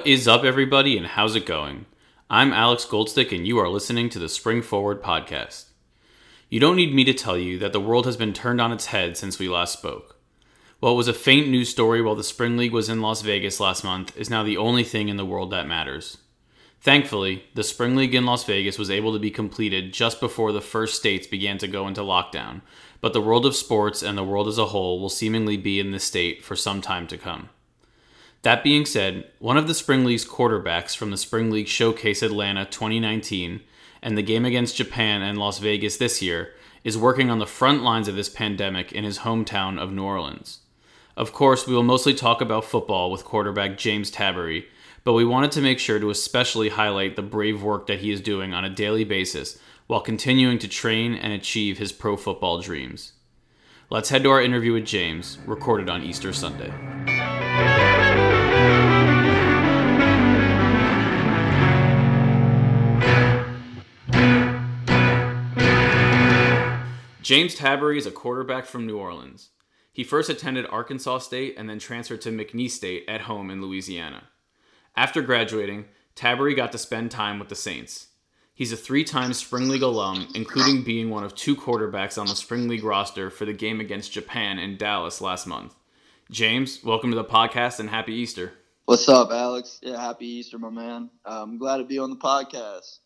What is up, everybody, and how's it going? I'm Alex Goldstick, and you are listening to the Spring Forward podcast. You don't need me to tell you that the world has been turned on its head since we last spoke. What was a faint news story while the Spring League was in Las Vegas last month is now the only thing in the world that matters. Thankfully, the Spring League in Las Vegas was able to be completed just before the first states began to go into lockdown, but the world of sports and the world as a whole will seemingly be in this state for some time to come. That being said, one of the Spring League's quarterbacks from the Spring League Showcase Atlanta 2019 and the game against Japan and Las Vegas this year is working on the front lines of this pandemic in his hometown of New Orleans. Of course, we will mostly talk about football with quarterback James Tabary, but we wanted to make sure to especially highlight the brave work that he is doing on a daily basis while continuing to train and achieve his pro football dreams. Let's head to our interview with James, recorded on Easter Sunday. James Tabary is a quarterback from New Orleans. He first attended Arkansas State and then transferred to McNeese State at home in Louisiana. After graduating, Tabary got to spend time with the Saints. He's a three time Spring League alum, including being one of two quarterbacks on the Spring League roster for the game against Japan in Dallas last month. James, welcome to the podcast and happy Easter. What's up, Alex? Yeah, happy Easter, my man. I'm glad to be on the podcast.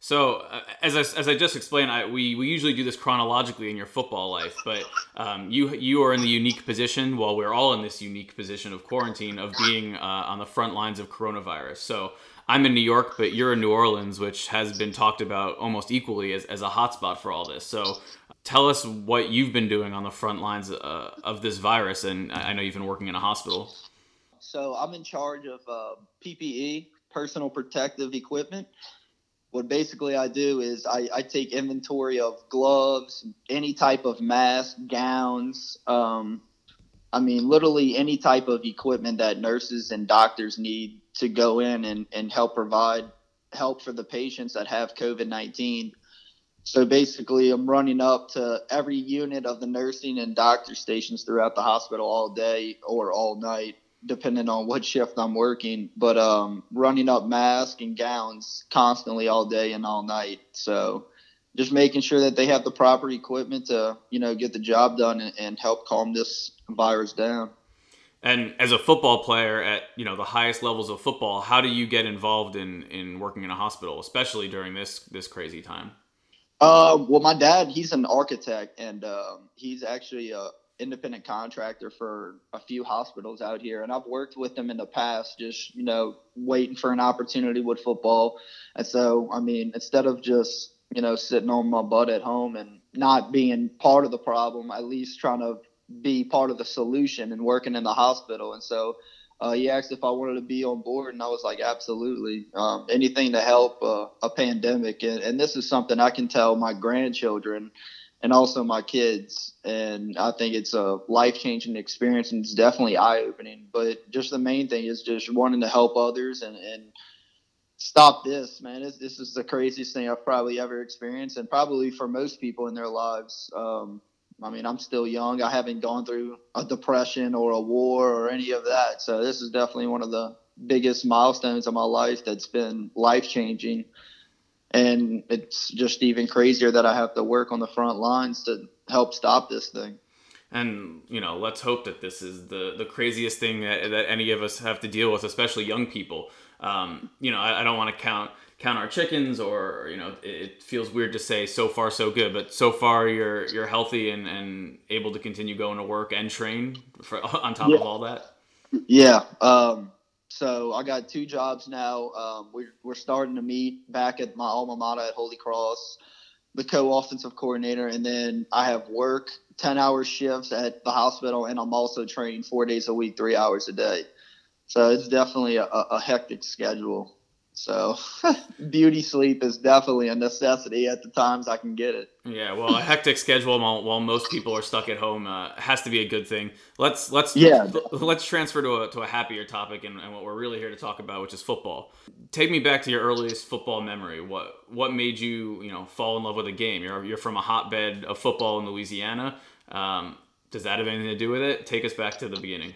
So, uh, as I, as I just explained, I, we, we usually do this chronologically in your football life, but um, you you are in the unique position, while we're all in this unique position of quarantine, of being uh, on the front lines of coronavirus. So, I'm in New York, but you're in New Orleans, which has been talked about almost equally as, as a hotspot for all this. So, tell us what you've been doing on the front lines uh, of this virus, and I know you've been working in a hospital. So, I'm in charge of uh, PPE, personal protective equipment what basically I do is I, I, take inventory of gloves, any type of mask, gowns. Um, I mean, literally any type of equipment that nurses and doctors need to go in and, and help provide help for the patients that have COVID 19. So basically, I'm running up to every unit of the nursing and doctor stations throughout the hospital all day or all night depending on what shift I'm working, but um, running up masks and gowns constantly all day and all night. So just making sure that they have the proper equipment to, you know, get the job done and, and help calm this virus down. And as a football player at you know the highest levels of football, how do you get involved in in working in a hospital, especially during this this crazy time? Uh, well, my dad, he's an architect, and um, he's actually a, independent contractor for a few hospitals out here and I've worked with them in the past just you know waiting for an opportunity with football. And so I mean instead of just you know sitting on my butt at home and not being part of the problem at least trying to be part of the solution and working in the hospital. And so uh, he asked if I wanted to be on board, and I was like, absolutely. Um, anything to help uh, a pandemic, and, and, this is something I can tell my grandchildren and also my kids. And I think it's a life changing experience and it's definitely eye opening. But just the main thing is just wanting to help others and, and stop this, man. This, this is the craziest thing I've probably ever experienced, and probably for most people in their lives. Um, I mean, I'm still young. I haven't gone through a depression or a war or any of that. So this is definitely one of the biggest milestones of my life that's been life changing and it's just even crazier that I have to work on the front lines to help stop this thing. And you know, let's hope that this is the the craziest thing that, that any of us have to deal with, especially young people. Um, you know, I, I don't want to count count our chickens, or you know, it feels weird to say so far so good, but so far you're you're healthy and, and able to continue going to work and train for, on top yeah. of all that. Yeah. Um, so I got two jobs now. Um, we're, we're starting to meet back at my alma mater at Holy Cross, the co-offensive coordinator, and then I have work 10 hour shifts at the hospital, and I'm also training four days a week, three hours a day. So it's definitely a, a hectic schedule. So beauty sleep is definitely a necessity at the times I can get it. Yeah, well, a hectic schedule while, while most people are stuck at home uh, has to be a good thing. Let's let's yeah. let's transfer to a, to a happier topic and, and what we're really here to talk about, which is football. Take me back to your earliest football memory. What what made you you know fall in love with a game? You're you're from a hotbed of football in Louisiana. Um, does that have anything to do with it? Take us back to the beginning.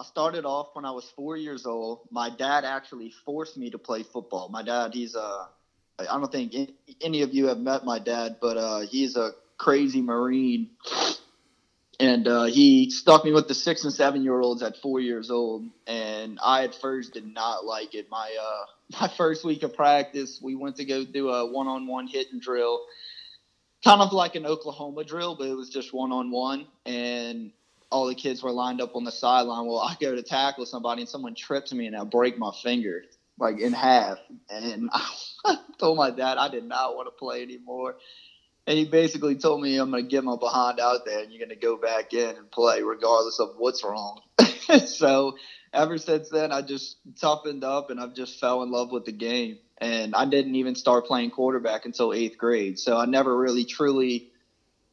I started off when I was four years old. My dad actually forced me to play football. My dad, he's a, I don't think any of you have met my dad, but uh, he's a crazy Marine. And uh, he stuck me with the six and seven year olds at four years old. And I at first did not like it. My, uh, my first week of practice, we went to go do a one on one hit and drill kind of like an Oklahoma drill, but it was just one on one. And all the kids were lined up on the sideline. Well, I go to tackle somebody and someone trips me and I break my finger like in half. And I told my dad I did not want to play anymore. And he basically told me I'm going to get my behind out there and you're going to go back in and play regardless of what's wrong. so ever since then, I just toughened up and I've just fell in love with the game. And I didn't even start playing quarterback until eighth grade. So I never really truly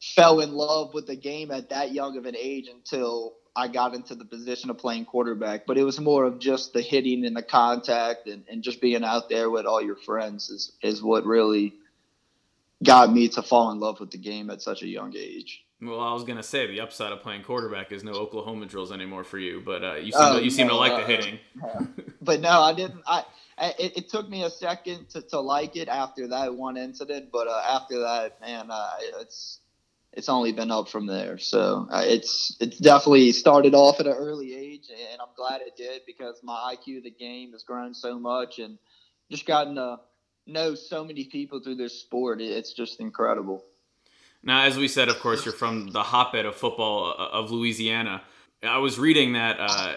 fell in love with the game at that young of an age until I got into the position of playing quarterback. But it was more of just the hitting and the contact and, and just being out there with all your friends is, is what really got me to fall in love with the game at such a young age. Well, I was gonna say the upside of playing quarterback is no Oklahoma drills anymore for you, but uh, you seem to, you seem no, to like uh, the hitting. but no, I didn't. I it, it, took me a second to, to like it after that one incident, but uh, after that, man, uh, it's it's only been up from there. So uh, it's it's definitely started off at an early age, and I'm glad it did because my IQ of the game has grown so much, and just gotten to know so many people through this sport. It's just incredible. Now, as we said, of course, you're from the hotbed of football uh, of Louisiana. I was reading that uh,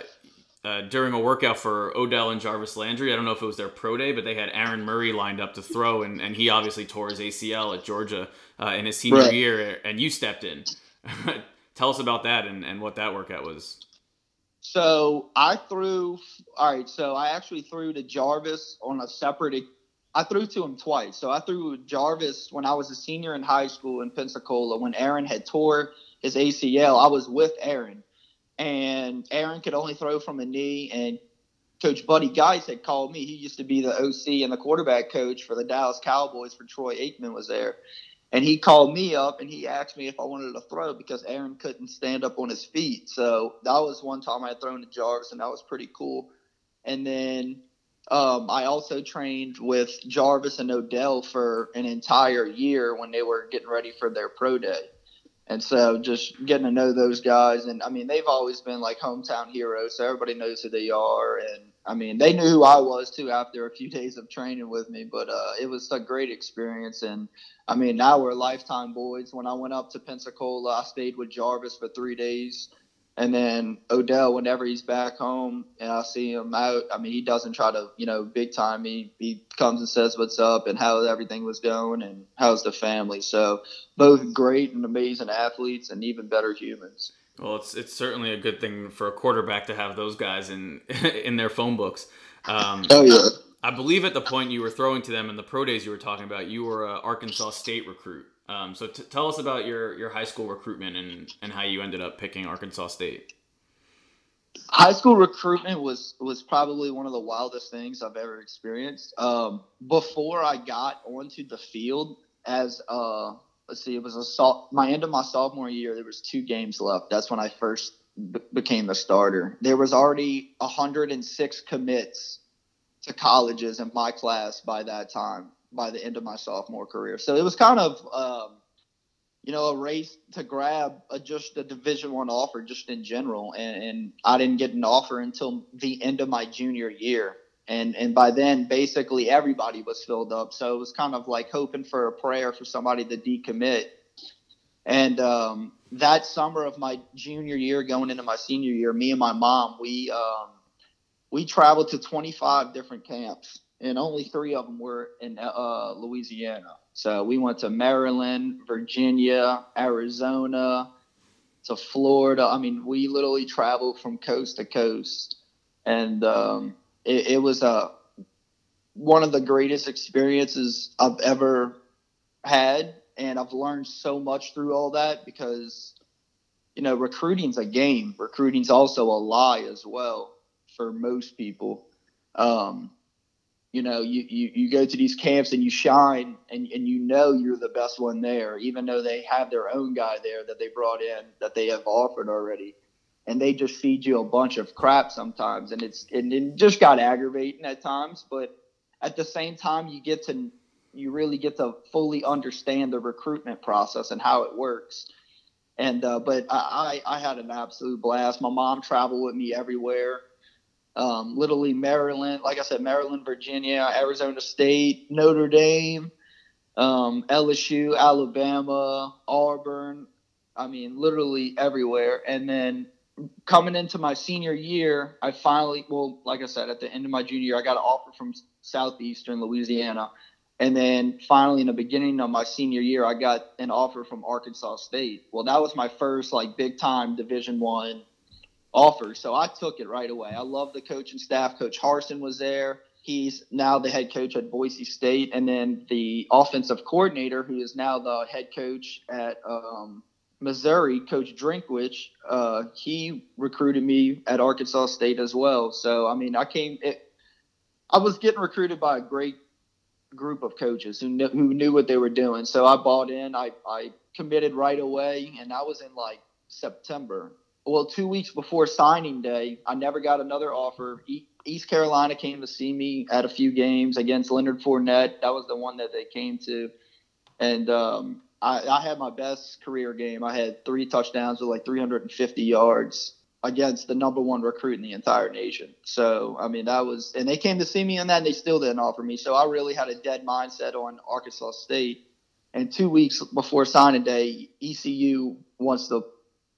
uh, during a workout for Odell and Jarvis Landry. I don't know if it was their pro day, but they had Aaron Murray lined up to throw, and, and he obviously tore his ACL at Georgia uh, in his senior right. year, and you stepped in. Tell us about that and, and what that workout was. So I threw. All right. So I actually threw to Jarvis on a separate. I threw to him twice. So I threw Jarvis when I was a senior in high school in Pensacola when Aaron had tore his ACL. I was with Aaron and Aaron could only throw from a knee. And Coach Buddy Geis had called me. He used to be the OC and the quarterback coach for the Dallas Cowboys for Troy Aikman was there. And he called me up and he asked me if I wanted to throw because Aaron couldn't stand up on his feet. So that was one time I had thrown to Jarvis, and that was pretty cool. And then um, I also trained with Jarvis and Odell for an entire year when they were getting ready for their pro day. And so just getting to know those guys. And I mean, they've always been like hometown heroes. So everybody knows who they are. And I mean, they knew who I was too after a few days of training with me. But uh, it was a great experience. And I mean, now we're lifetime boys. When I went up to Pensacola, I stayed with Jarvis for three days. And then Odell, whenever he's back home and I see him out, I mean, he doesn't try to, you know, big time me. He comes and says what's up and how everything was going and how's the family. So both great and amazing athletes and even better humans. Well, it's it's certainly a good thing for a quarterback to have those guys in in their phone books. Um, oh yeah. I believe at the point you were throwing to them in the pro days you were talking about, you were an Arkansas State recruit. Um, so t- tell us about your, your high school recruitment and, and how you ended up picking Arkansas State. High school recruitment was was probably one of the wildest things I've ever experienced. Um, before I got onto the field as uh, let's see, it was a my end of my sophomore year. There was two games left. That's when I first b- became a starter. There was already 106 commits to colleges in my class by that time by the end of my sophomore career. So it was kind of, um, you know, a race to grab a, just a Division One offer, just in general. And, and, I didn't get an offer until the end of my junior year. And and by then, basically everybody was filled up. So it was kind of like hoping for a prayer for somebody to decommit. And um, that summer of my junior year, going into my senior year, me and my mom, we um, we traveled to 25 different camps and only three of them were in uh, Louisiana. So we went to Maryland, Virginia, Arizona, to Florida. I mean, we literally traveled from coast to coast, and um, it, it, was a uh, one of the greatest experiences I've ever had, and I've learned so much through all that because you know recruiting's a game. Recruiting's also a lie as well for most people. Um, you know, you, you, you go to these camps and you shine and, and you know you're the best one there, even though they have their own guy there that they brought in that they have offered already. and they just feed you a bunch of crap sometimes, and it's and it just got aggravating at times. But at the same time, you get to you really get to fully understand the recruitment process and how it works. And uh, but I, I had an absolute blast. My mom traveled with me everywhere. Um, literally Maryland, like I said, Maryland, Virginia, Arizona State, Notre Dame, um, LSU, Alabama, Auburn. I mean, literally everywhere. And then coming into my senior year, I finally, well, like I said, at the end of my junior year, I got an offer from Southeastern Louisiana. And then finally, in the beginning of my senior year, I got an offer from Arkansas State. Well, that was my first like big time Division One offer, so I took it right away. I love the coaching staff. Coach Harsin was there. He's now the head coach at Boise State, and then the offensive coordinator, who is now the head coach at um, Missouri, Coach Drinkwitz, uh, he recruited me at Arkansas State as well. So I mean, I came. It, I was getting recruited by a great group of coaches who knew, who knew what they were doing. So I bought in. I I committed right away, and that was in like September. Well, two weeks before signing day, I never got another offer. East Carolina came to see me at a few games against Leonard Fournette. That was the one that they came to, and um, I, I had my best career game. I had three touchdowns with like 350 yards against the number one recruit in the entire nation. So, I mean, that was, and they came to see me on that and they still didn't offer me. So I really had a dead mindset on Arkansas State. And two weeks before signing day, ECU wants to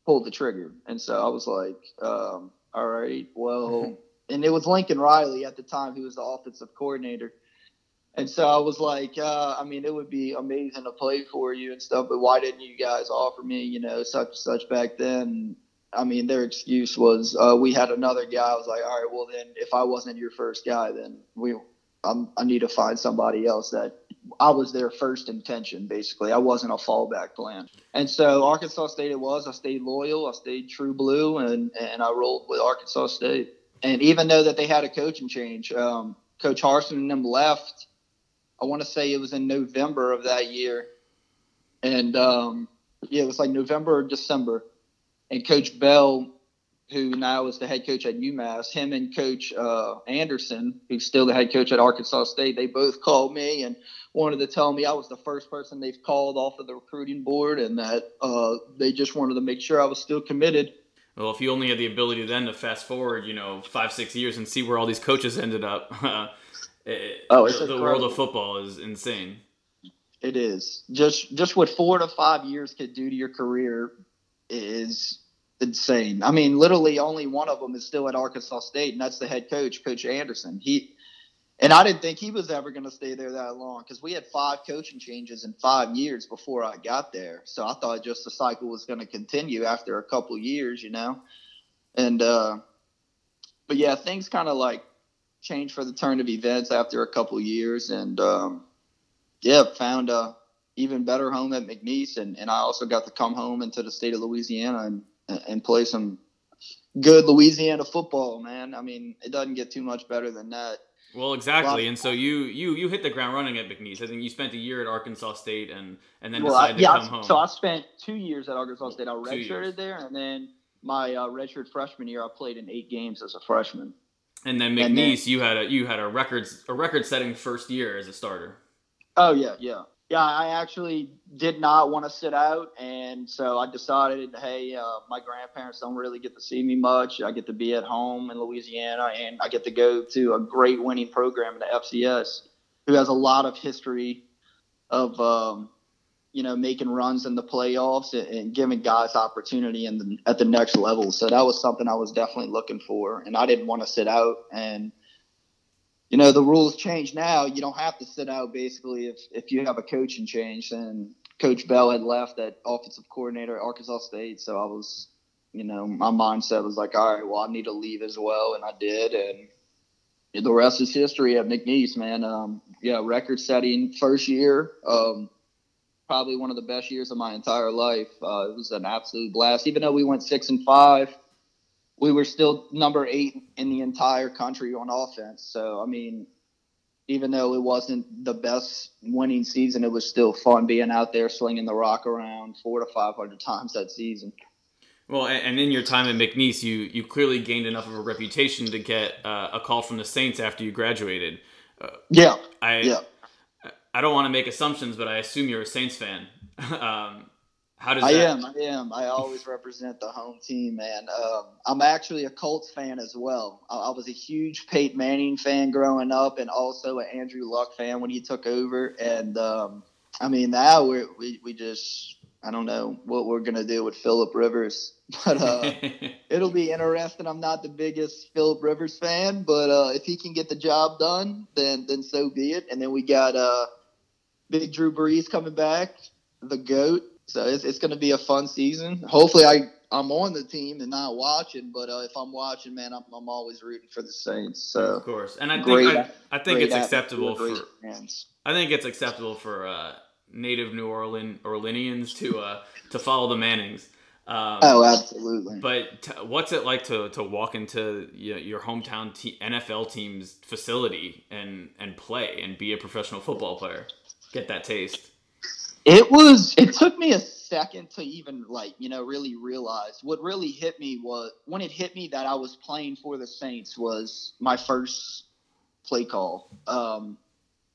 pull the trigger. And so I was like, um, all right, well, and it was Lincoln Riley at the time, who was the offensive coordinator. And so I was like, uh, I mean, it would be amazing to play for you and stuff, but why didn't you guys offer me, you know, such and such back then? I mean, their excuse was uh, we had another guy. I was like, all right, well then, if I wasn't your first guy, then we, I'm, I need to find somebody else that I was their first intention. Basically, I wasn't a fallback plan. And so Arkansas State it was. I stayed loyal. I stayed true blue, and and I rolled with Arkansas State. And even though that they had a coaching change, um, Coach Harsin and them left. I want to say it was in November of that year, and um, yeah, it was like November or December and Coach Bell, who now is the head coach at UMass, him and Coach uh, Anderson, who's still the head coach at Arkansas State, they both called me and wanted to tell me I was the first person they've called off of the recruiting board, and that uh, they just wanted to make sure I was still committed. Well, if you only had the ability then to fast forward, you know, five, six years and see where all these coaches ended up, it, oh, the, the world of football is insane. It is just just what four to five years could do to your career is insane. I mean, literally only one of them is still at Arkansas State, and that's the head coach, Coach Anderson. He and I didn't think he was ever going to stay there that long because we had five coaching changes in five years before I got there. So I thought just the cycle was going to continue after a couple years, you know. And uh, but yeah, things kind of like changed for the turn of events after a couple years, and um, yeah, found a even better home at McNeese, and, and I also got to come home into the state of Louisiana and and play some good Louisiana football, man. I mean, it doesn't get too much better than that. Well, exactly, and so you you you hit the ground running at McNeese. I think you spent a year at Arkansas State and and then well, decided I, yeah, to come home. So I spent two years at Arkansas State. I redshirted there, and then my uh, redshirt freshman year, I played in eight games as a freshman. And then McNeese, and then, you had a you had a records a record setting first year as a starter. Oh yeah, yeah yeah, I actually did not want to sit out, and so I decided, hey, uh, my grandparents don't really get to see me much. I get to be at home in Louisiana, and I get to go to a great winning program in the FCS, who has a lot of history of, um, you know, making runs in the playoffs and, and giving guys opportunity in the, at the next level. So that was something I was definitely looking for, and I didn't want to sit out and you know the rules change now. You don't have to sit out basically if if you have a coaching change. And Coach Bell had left at offensive coordinator at Arkansas State, so I was, you know, my mindset was like, all right, well, I need to leave as well, and I did, and the rest is history at McNeese, man. Um, yeah, record-setting first year. Um, probably one of the best years of my entire life. Uh, it was an absolute blast. Even though we went six and five, we were still number eight in the entire country on offense. So, I mean, even though it wasn't the best winning season, it was still fun being out there slinging the rock around four to 500 times that season. Well, and in your time at McNeese, you you clearly gained enough of a reputation to get uh, a call from the Saints after you graduated. Uh, yeah. I yeah. I don't want to make assumptions, but I assume you're a Saints fan. um, how does I that... am. I am. I always represent the home team, man. Um, I'm actually a Colts fan as well. I, I, was a huge Peyton Manning fan growing up, and also an Andrew Luck fan when he took over. And um, I mean, now we we we just I don't know what we're gonna do with Philip Rivers, but uh, it'll be interesting. I'm not the biggest Philip Rivers fan, but uh, if he can get the job done, then then so be it. And then we got uh, big Drew Brees coming back, the goat. So it's, it's going to be a fun season. Hopefully, I I'm on the team and not watching, but uh, if I'm watching, man, I'm, I'm always rooting for the Saints. So of course, and I think I, I, think it's acceptable for fans. I think it's acceptable for uh, native New Orleans Orleanians to uh, to follow the Mannings. Um, oh, absolutely. But t- what's it like to, to walk into you know, your hometown NFL team's facility and and play and be a professional football player? Get that taste. It was. It took me a second to even like you know really realize. What really hit me was when it hit me that I was playing for the Saints was my first play call. Um,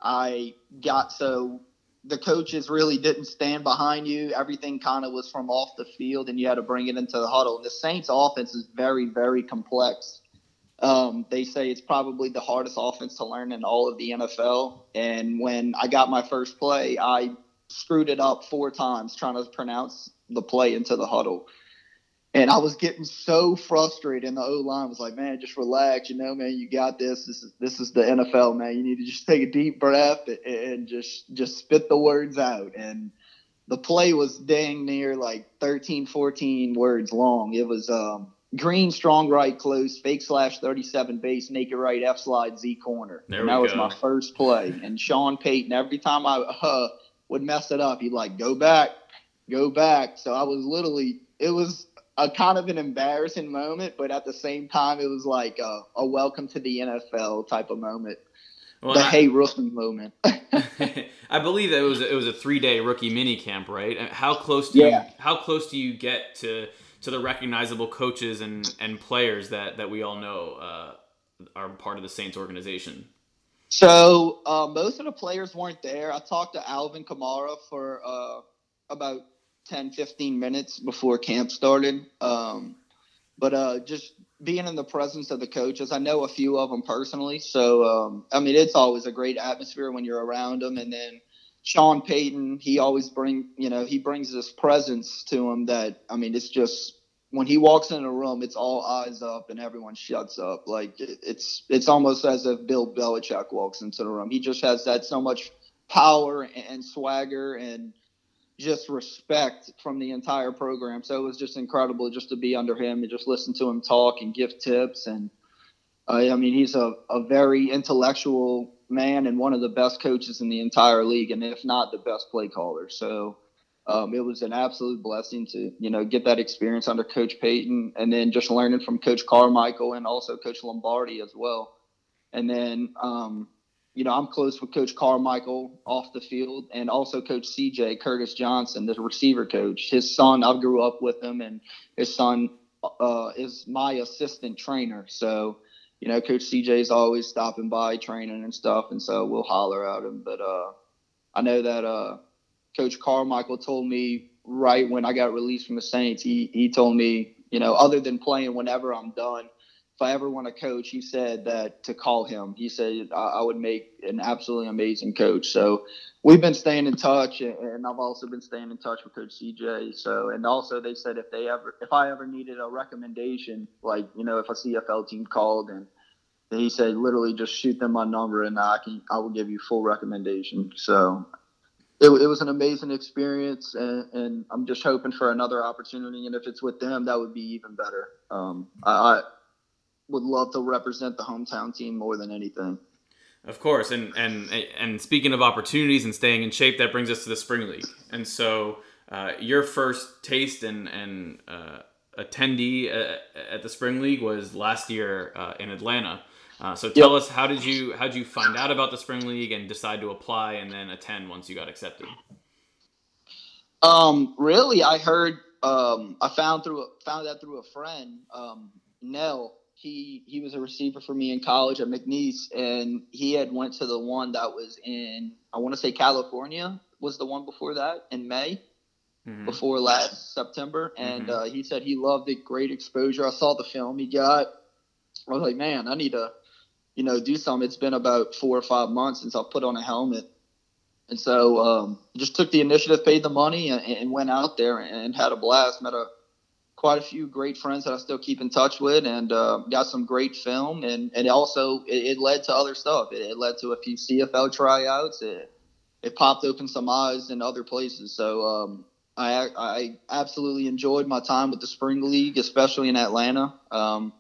I got so the coaches really didn't stand behind you. Everything kind of was from off the field, and you had to bring it into the huddle. The Saints' offense is very, very complex. Um, they say it's probably the hardest offense to learn in all of the NFL. And when I got my first play, I screwed it up four times trying to pronounce the play into the huddle. And I was getting so frustrated, and the O line was like, "Man, just relax, you know, man, you got this. This is this is the NFL, man. You need to just take a deep breath and, and just just spit the words out." And the play was dang near like 13, 14 words long. It was um, green, strong right, close, fake slash 37 base, naked right, F slide, Z corner. There and that go. was my first play. And Sean Payton, every time I uh, would mess it up. He'd like go back, go back. So I was literally it was a kind of an embarrassing moment, but at the same time, it was like a, a welcome to the NFL type of moment. Well, the I, hey rookie moment. I believe that it was it was a three day rookie mini camp, right? How close do yeah. you how close do you get to to the recognizable coaches and and players that that we all know uh, are part of the Saints organization? So uh, most of the players weren't there. I talked to Alvin Kamara for uh, about 10, 15 minutes before camp started. Um, but uh, just being in the presence of the coaches, I know a few of them personally. So, um, I mean, it's always a great atmosphere when you're around them. And then Sean Payton, he always bring, you know, he brings this presence to him that, I mean, it's just when he walks in a room, it's all eyes up and everyone shuts up. Like it's it's almost as if Bill Belichick walks into the room. He just has that so much power and swagger and just respect from the entire program. So it was just incredible just to be under him and just listen to him talk and give tips. And uh, I mean, he's a, a very intellectual man and one of the best coaches in the entire league, and if not the best play caller. So um, it was an absolute blessing to you know get that experience under Coach Payton, and then just learning from Coach Carmichael and also Coach Lombardi as well. And then um, you know I'm close with Coach Carmichael off the field, and also Coach CJ Curtis Johnson, the receiver coach. His son, I grew up with him, and his son uh, is my assistant trainer. So you know, Coach CJ is always stopping by training and stuff, and so we'll holler at him. But uh, I know that uh, Coach Carmichael told me right when I got released from the Saints, he he told me, you know, other than playing whenever I'm done, if I ever want to coach, he said that to call him. He said I, I would make an absolutely amazing coach. So we've been staying in touch, and I've also been staying in touch with Coach CJ. So and also they said if they ever if I ever needed a recommendation, like you know if a CFL team called and he said literally just shoot them my number and I can I will give you full recommendation. So it, it was an amazing experience, and, and, I'm just hoping for another opportunity. And if it's with them, that would be even better. Um, I, I, would love to represent the hometown team more than anything. Of course, and and and speaking of opportunities and staying in shape, that brings us to the spring league. And so, uh, your first taste and and uh, attendee uh, at the spring league was last year uh, in Atlanta. Uh, so tell yep. us how did you how did you find out about the spring league and decide to apply and then attend once you got accepted? Um, really, I heard um, I found through found that through a friend, um, Nell. He he was a receiver for me in college at McNeese, and he had went to the one that was in I want to say California was the one before that in May, mm-hmm. before last September, and mm-hmm. uh, he said he loved it. Great exposure. I saw the film he got. I was like, man, I need to, you know, do something. It's been about four or five months since I put on a helmet and so um, just took the initiative, paid the money, and, and, went out there and had a blast. Met a quite a few great friends that I still keep in touch with, and uh, got some great film. And and also it, it led to other stuff. It, it, led to a few CFL tryouts. It it popped open some eyes in other places. So um, I I absolutely enjoyed my time with the spring league, especially in Atlanta. Um,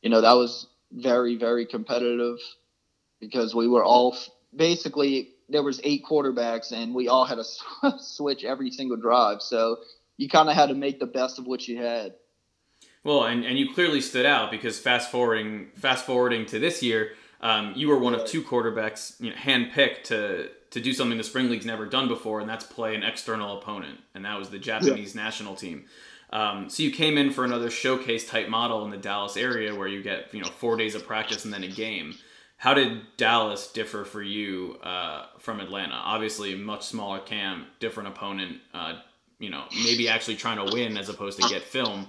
you know that was very very competitive because we were all basically there was eight quarterbacks and we all had to switch every single drive. So you kind of had to make the best of what you had. Well, and, and you clearly stood out because fast forwarding fast forwarding to this year, um, you were one of two quarterbacks you know, handpicked to to do something the spring league's never done before, and that's play an external opponent, and that was the Japanese yeah. national team. Um, so you came in for another showcase type model in the Dallas area where you get you know four days of practice and then a game. How did Dallas differ for you uh, from Atlanta? Obviously, much smaller camp, different opponent. Uh, you know, maybe actually trying to win as opposed to get film.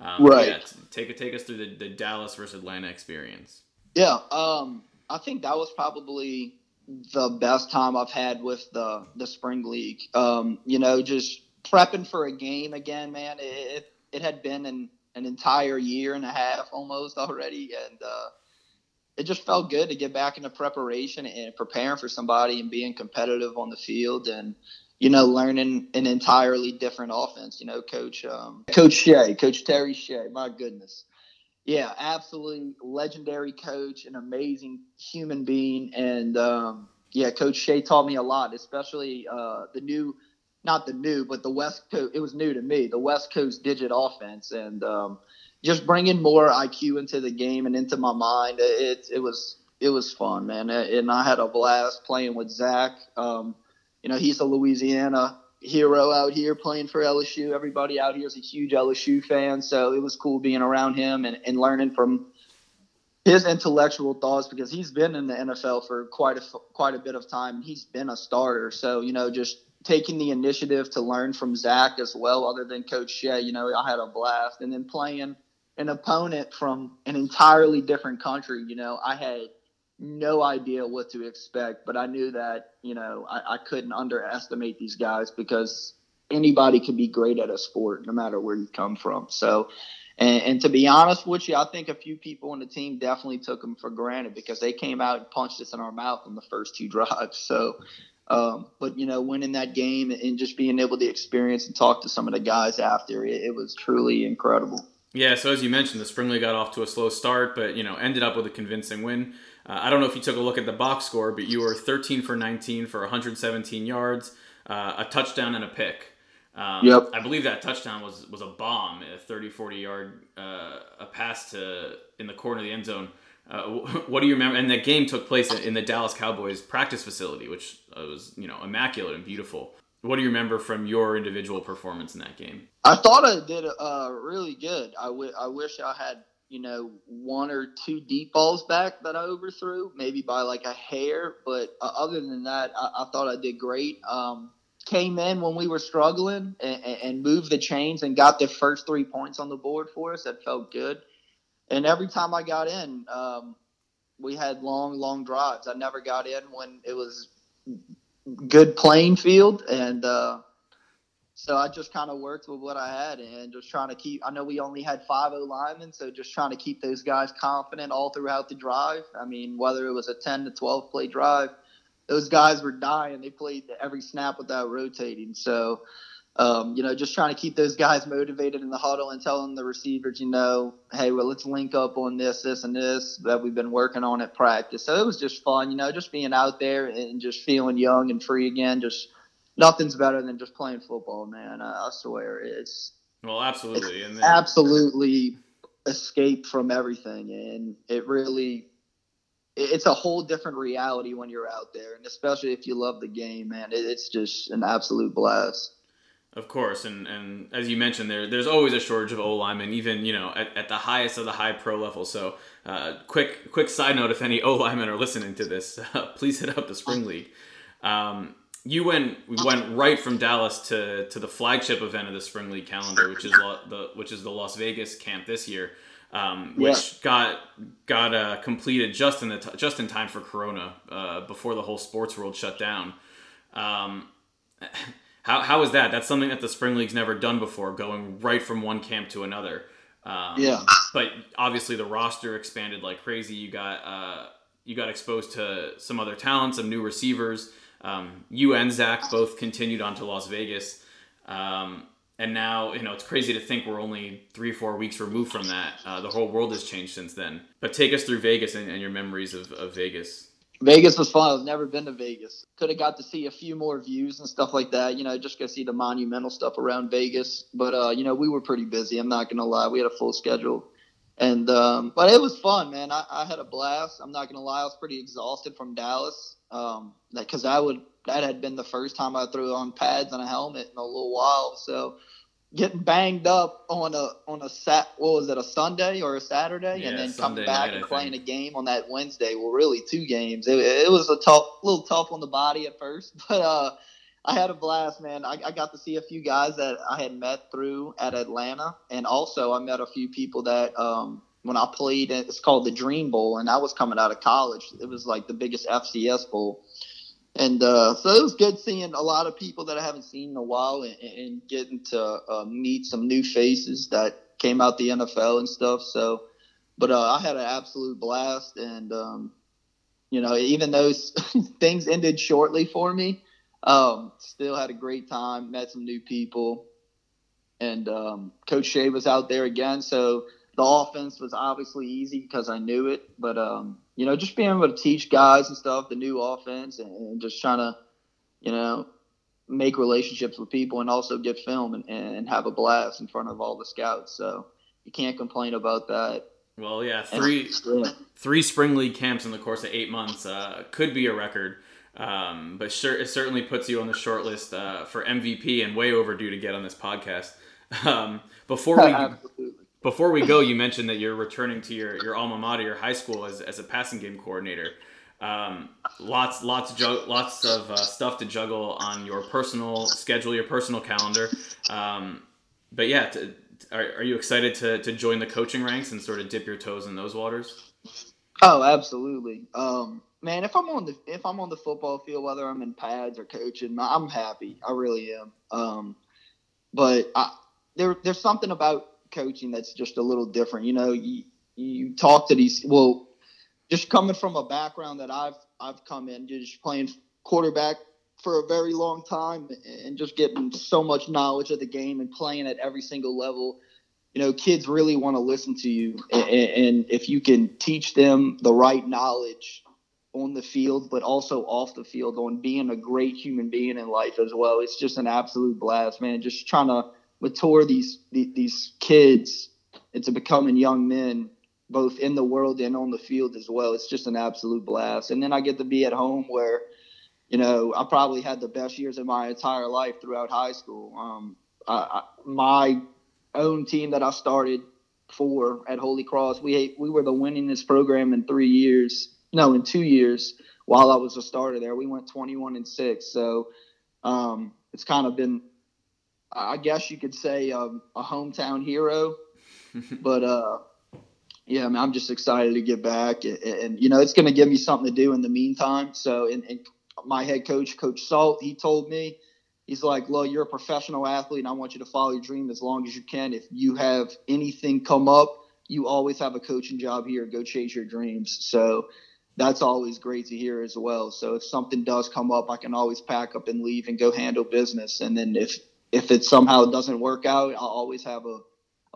Um, right. Yeah, take take us through the, the Dallas versus Atlanta experience. Yeah, um, I think that was probably the best time I've had with the the spring league. Um, you know, just prepping for a game again, man. It it had been an an entire year and a half almost already, and uh, it just felt good to get back into preparation and preparing for somebody and being competitive on the field and you know learning an entirely different offense you know coach um, coach Shea coach Terry Shea my goodness yeah absolutely legendary coach an amazing human being and um, yeah coach Shea taught me a lot especially uh, the new not the new but the west coast it was new to me the west coast digit offense and um, just bringing more IQ into the game and into my mind. It it was it was fun, man, and I had a blast playing with Zach. Um, you know, he's a Louisiana hero out here playing for LSU. Everybody out here is a huge LSU fan, so it was cool being around him and, and learning from his intellectual thoughts because he's been in the NFL for quite a quite a bit of time. He's been a starter, so you know, just taking the initiative to learn from Zach as well, other than Coach Shea. You know, I had a blast, and then playing an opponent from an entirely different country, you know, I had no idea what to expect, but I knew that, you know, I, I couldn't underestimate these guys because anybody could be great at a sport no matter where you come from. So, and, and, to be honest with you, I think a few people on the team definitely took them for granted because they came out and punched us in our mouth on the first two drives. So, um, but you know, winning that game and just being able to experience and talk to some of the guys after it, it was truly incredible. Yeah, so as you mentioned, the Spring League got off to a slow start, but you know ended up with a convincing win. Uh, I don't know if you took a look at the box score, but you were 13 for 19 for 117 yards, uh, a touchdown and a pick. Um, yep. I believe that touchdown was was a bomb, a 30, 40 yard uh, a pass to in the corner of the end zone. Uh, what do you remember? And that game took place in the Dallas Cowboys practice facility, which was you know immaculate and beautiful. What do you remember from your individual performance in that game? I thought I did uh, really good. I, w- I wish I had, you know, one or two deep balls back that I overthrew, maybe by like a hair. But uh, other than that, I, I, thought I did great. Um, came in when we were struggling and, and, moved the chains and got the first three points on the board for us. That felt good. And every time I got in, um, we had long, long drives. I never got in when it was good playing field, and uh, so I just kind of worked with what I had and just trying to keep. I know we only had five O linemen, so just trying to keep those guys confident all throughout the drive. I mean, whether it was a ten to twelve play drive, those guys were dying. They played every snap without rotating, so um, you know, just trying to keep those guys motivated in the huddle and telling the receivers, you know, hey, well, let's link up on this, this, and this that we've been working on at practice. So it was just fun, you know, just being out there and just feeling young and free again. Just nothing's better than just playing football, man. I, I swear it's well, absolutely, it's and then... absolutely escape from everything, and it really it's a whole different reality when you're out there, and especially if you love the game, man. It's just an absolute blast. Of course, and, and as you mentioned, there there's always a shortage of O linemen, even you know at, at the highest of the high pro level. So, uh, quick quick side note: if any O linemen are listening to this, uh, please hit up the spring league. Um, you went went right from Dallas to, to the flagship event of the spring league calendar, which is the which is the Las Vegas camp this year, um, which yeah. got got uh, completed just in the t- just in time for Corona uh, before the whole sports world shut down. Um, how, how is that? That's something that the spring league's never done before, going right from one camp to another. Um, yeah. But obviously the roster expanded like crazy. You got uh, you got exposed to some other talent, some new receivers. Um, you and Zach both continued on to Las Vegas. Um, and now, you know, it's crazy to think we're only three, four weeks removed from that. Uh, the whole world has changed since then. But take us through Vegas and, and your memories of, of Vegas. Vegas was fun. I've never been to Vegas. Could have got to see a few more views and stuff like that. You know, just go see the monumental stuff around Vegas. But uh, you know, we were pretty busy. I'm not gonna lie. We had a full schedule, and um, but it was fun, man. I, I had a blast. I'm not gonna lie. I was pretty exhausted from Dallas. Um, because I would that had been the first time I threw on pads and a helmet in a little while. So getting banged up on a on a sat what was it a Sunday or a Saturday? Yeah, and then Sunday coming back night, and playing a game on that Wednesday. Well really two games. It, it was a tough little tough on the body at first but uh I had a blast man. I, I got to see a few guys that I had met through at Atlanta and also I met a few people that um when I played it's called the Dream Bowl and I was coming out of college. It was like the biggest FCS bowl and uh, so it was good seeing a lot of people that I haven't seen in a while and, and getting to uh, meet some new faces that came out the NFL and stuff. So, but uh, I had an absolute blast, and um, you know, even though things ended shortly for me, um, still had a great time. Met some new people, and um, Coach Shea was out there again, so the offense was obviously easy because I knew it, but um, you know, just being able to teach guys and stuff the new offense and, and just trying to, you know, make relationships with people and also get film and, and have a blast in front of all the scouts. So you can't complain about that. Well, yeah, three three spring league camps in the course of eight months uh, could be a record, um, but sure, it certainly puts you on the short list uh, for MVP and way overdue to get on this podcast. Um, before we before we go, you mentioned that you're returning to your, your alma mater, your high school, as, as a passing game coordinator. Um, lots lots ju- lots of uh, stuff to juggle on your personal schedule, your personal calendar. Um, but yeah, are, are you excited to, to join the coaching ranks and sort of dip your toes in those waters? Oh, absolutely. Um, man, if I'm on the if I'm on the football field, whether I'm in pads or coaching, I'm happy. I really am. Um, but I, there there's something about coaching that's just a little different. You know, you you talk to these well, just coming from a background that I've I've come in, just playing quarterback for a very long time and just getting so much knowledge of the game and playing at every single level. You know, kids really want to listen to you, and, and if you can teach them the right knowledge on the field, but also off the field on being a great human being in life as well. It's just an absolute blast, man. Just trying to mature these these kids into becoming young men both in the world and on the field as well. It's just an absolute blast. And then i get to be at home where you know i probably had the best years of my entire life throughout high school. Um, I, I, my own team that i started for at holy cross we we were the winningest program in three years no in two years while i was a starter there. We went 21 and 6 so um, it's kind of been I guess you could say um, a hometown hero. but uh, yeah, I mean, I'm just excited to get back, and, and you know, it's going to give me something to do in the meantime. So, and, and, my head coach, Coach Salt, he told me, he's like, "Look, you're a professional athlete, and I want you to follow your dream as long as you can. If you have anything come up, you always have a coaching job here. Go chase your dreams." So. That's always great to hear as well. So if something does come up, I can always pack up and leave and go handle business. And then if if it somehow doesn't work out, I'll always have a,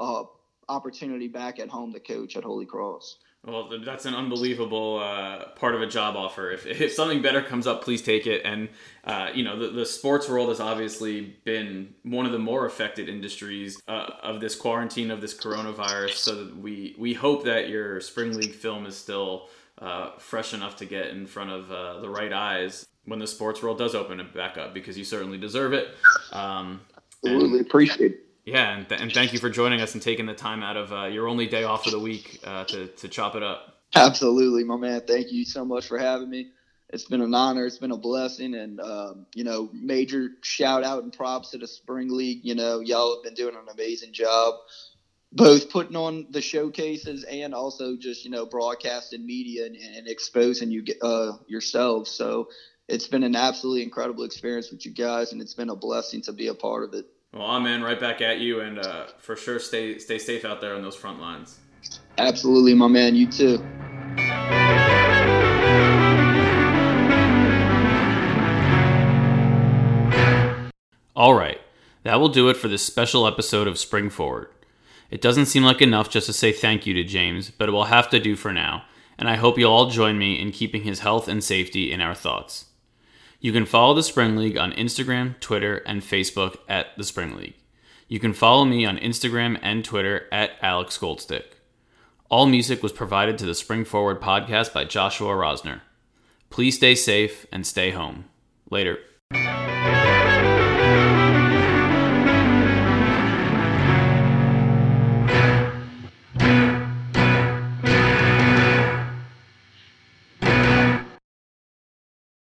a opportunity back at home to coach at Holy Cross. Well, that's an unbelievable uh, part of a job offer. If, if something better comes up, please take it. And, uh, you know, the, the sports world has obviously been one of the more affected industries uh, of this quarantine, of this coronavirus. So we, we hope that your spring league film is still uh, fresh enough to get in front of uh, the right eyes when the sports world does open it back up because you certainly deserve it. Um, Absolutely appreciate it. Yeah, and, th- and thank you for joining us and taking the time out of uh, your only day off of the week uh, to, to chop it up. Absolutely, my man. Thank you so much for having me. It's been an honor. It's been a blessing, and um, you know, major shout out and props to the Spring League. You know, y'all have been doing an amazing job, both putting on the showcases and also just you know broadcasting media and, and exposing you uh, yourselves. So it's been an absolutely incredible experience with you guys, and it's been a blessing to be a part of it. Well, I'm in right back at you, and uh, for sure, stay stay safe out there on those front lines. Absolutely, my man. You too. All right, that will do it for this special episode of Spring Forward. It doesn't seem like enough just to say thank you to James, but it will have to do for now, and I hope you'll all join me in keeping his health and safety in our thoughts. You can follow the Spring League on Instagram, Twitter, and Facebook at the Spring League. You can follow me on Instagram and Twitter at Alex Goldstick. All music was provided to the Spring Forward podcast by Joshua Rosner. Please stay safe and stay home. Later.